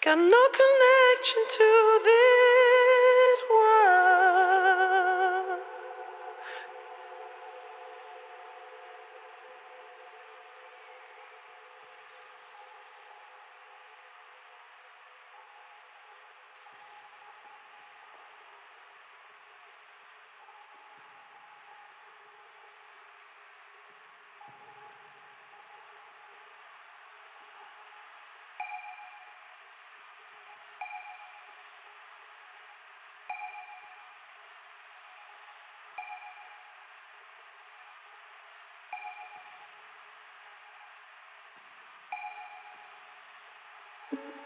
Got no connection to this Can't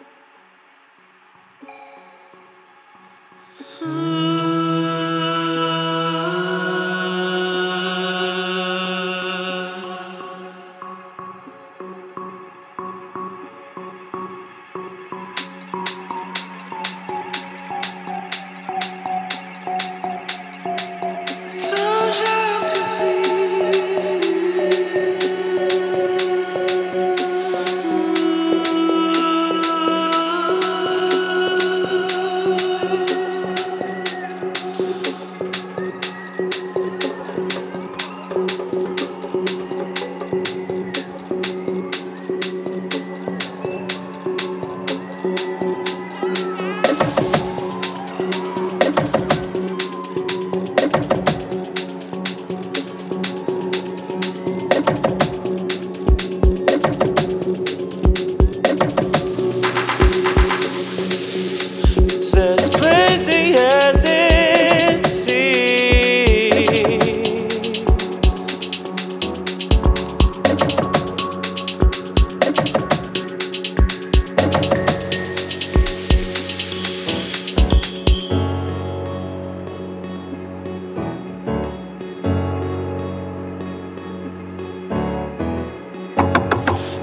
as crazy as it seems.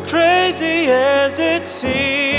Crazy as it seems.